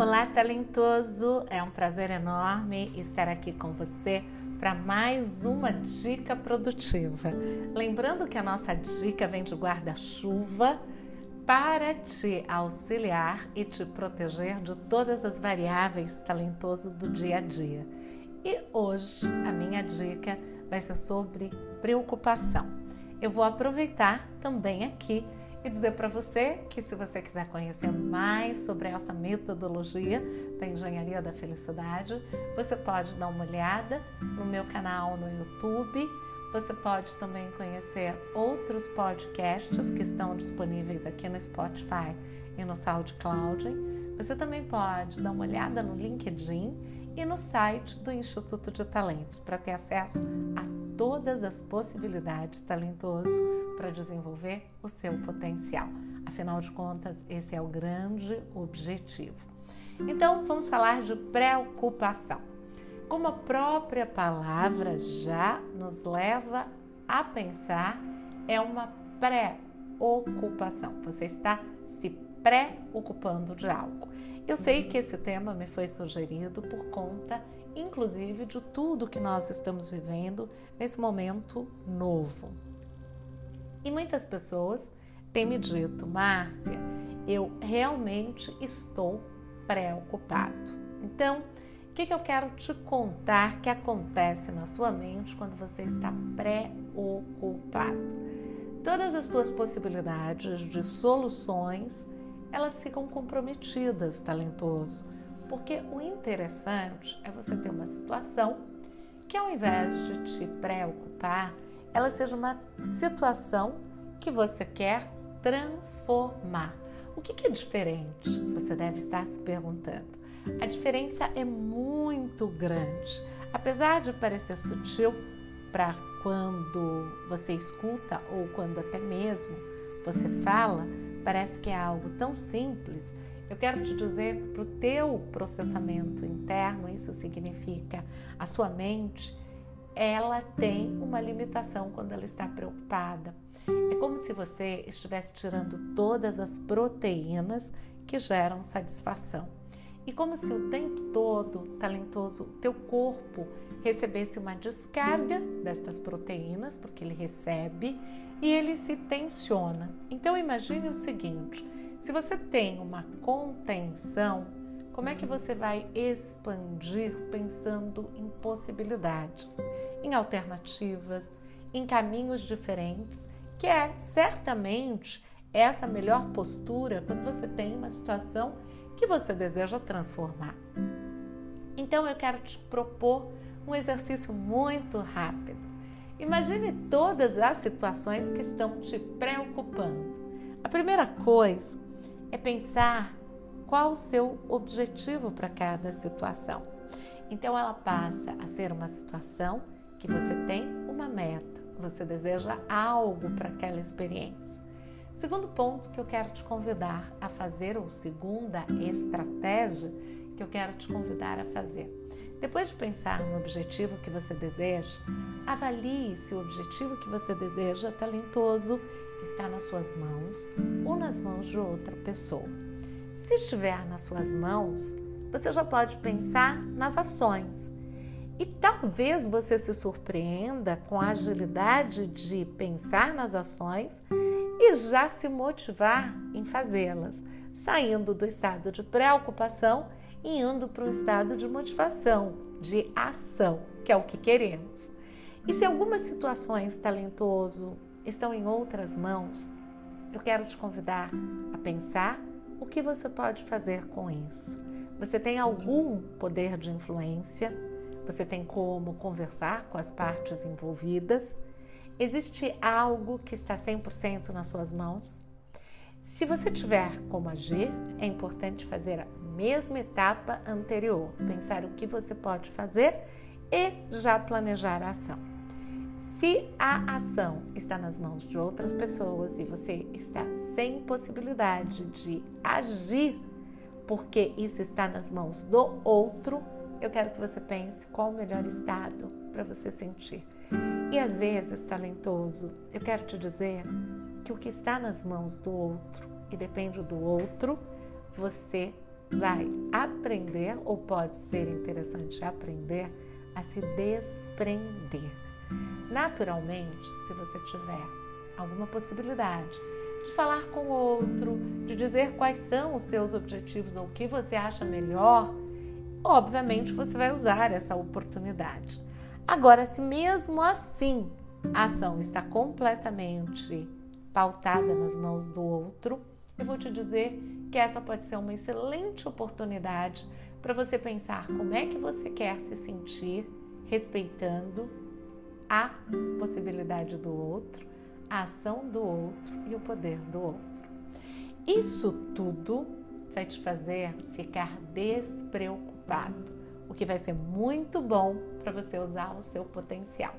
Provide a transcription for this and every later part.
Olá, talentoso! É um prazer enorme estar aqui com você para mais uma dica produtiva. Lembrando que a nossa dica vem de guarda-chuva para te auxiliar e te proteger de todas as variáveis talentoso do dia a dia. E hoje a minha dica vai ser sobre preocupação. Eu vou aproveitar também aqui e dizer para você que se você quiser conhecer mais sobre essa metodologia da engenharia da felicidade, você pode dar uma olhada no meu canal no YouTube. Você pode também conhecer outros podcasts que estão disponíveis aqui no Spotify e no SoundCloud. Você também pode dar uma olhada no LinkedIn e no site do Instituto de Talentos para ter acesso a todas as possibilidades talentoso para desenvolver o seu potencial. Afinal de contas, esse é o grande objetivo. Então, vamos falar de preocupação. Como a própria palavra já nos leva a pensar, é uma preocupação. Você está se preocupando de algo. Eu sei que esse tema me foi sugerido por conta, inclusive, de tudo que nós estamos vivendo nesse momento novo. E muitas pessoas têm me dito, Márcia, eu realmente estou preocupado. Então, o que, que eu quero te contar que acontece na sua mente quando você está preocupado? Todas as suas possibilidades de soluções, elas ficam comprometidas, talentoso. Porque o interessante é você ter uma situação que ao invés de te preocupar, ela seja uma situação que você quer transformar. O que, é diferente? Você deve estar se perguntando. A diferença é muito grande. Apesar de parecer sutil para quando você escuta ou quando até mesmo você fala, parece que é algo tão simples. Eu quero te dizer para o teu processamento interno, isso significa a sua mente ela tem uma limitação quando ela está preocupada. É como se você estivesse tirando todas as proteínas que geram satisfação. E como se o tempo todo, talentoso, teu corpo recebesse uma descarga destas proteínas, porque ele recebe e ele se tensiona. Então imagine o seguinte: se você tem uma contenção, como é que você vai expandir pensando em possibilidades, em alternativas, em caminhos diferentes, que é certamente essa melhor postura quando você tem uma situação que você deseja transformar. Então eu quero te propor um exercício muito rápido. Imagine todas as situações que estão te preocupando. A primeira coisa é pensar qual o seu objetivo para cada situação. Então ela passa a ser uma situação que você tem uma meta, você deseja algo para aquela experiência. Segundo ponto que eu quero te convidar a fazer, ou segunda estratégia que eu quero te convidar a fazer. Depois de pensar no objetivo que você deseja, avalie se o objetivo que você deseja talentoso está nas suas mãos ou nas mãos de outra pessoa. Se estiver nas suas mãos, você já pode pensar nas ações. E talvez você se surpreenda com a agilidade de pensar nas ações e já se motivar em fazê-las, saindo do estado de preocupação e indo para um estado de motivação, de ação, que é o que queremos. E se algumas situações talentoso estão em outras mãos, eu quero te convidar a pensar o que você pode fazer com isso? Você tem algum poder de influência? Você tem como conversar com as partes envolvidas? Existe algo que está 100% nas suas mãos? Se você tiver como agir, é importante fazer a mesma etapa anterior, pensar o que você pode fazer e já planejar a ação. Se a ação está nas mãos de outras pessoas e você está sem possibilidade de agir, porque isso está nas mãos do outro, eu quero que você pense qual o melhor estado para você sentir. E às vezes, talentoso, eu quero te dizer que o que está nas mãos do outro e depende do outro, você vai aprender, ou pode ser interessante aprender, a se desprender. Naturalmente, se você tiver alguma possibilidade de falar com o outro, de dizer quais são os seus objetivos ou o que você acha melhor, obviamente você vai usar essa oportunidade. Agora, se mesmo assim a ação está completamente pautada nas mãos do outro, eu vou te dizer que essa pode ser uma excelente oportunidade para você pensar como é que você quer se sentir respeitando a possibilidade do outro, a ação do outro e o poder do outro. Isso tudo vai te fazer ficar despreocupado, o que vai ser muito bom para você usar o seu potencial.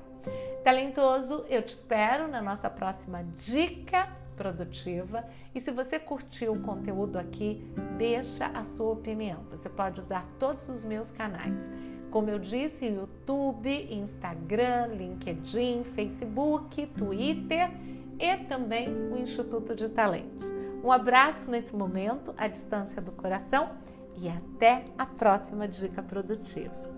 Talentoso, eu te espero na nossa próxima dica produtiva. E se você curtiu o conteúdo aqui, deixa a sua opinião. Você pode usar todos os meus canais. Como eu disse, YouTube, Instagram, LinkedIn, Facebook, Twitter e também o Instituto de Talentos. Um abraço nesse momento, à distância do coração, e até a próxima dica produtiva.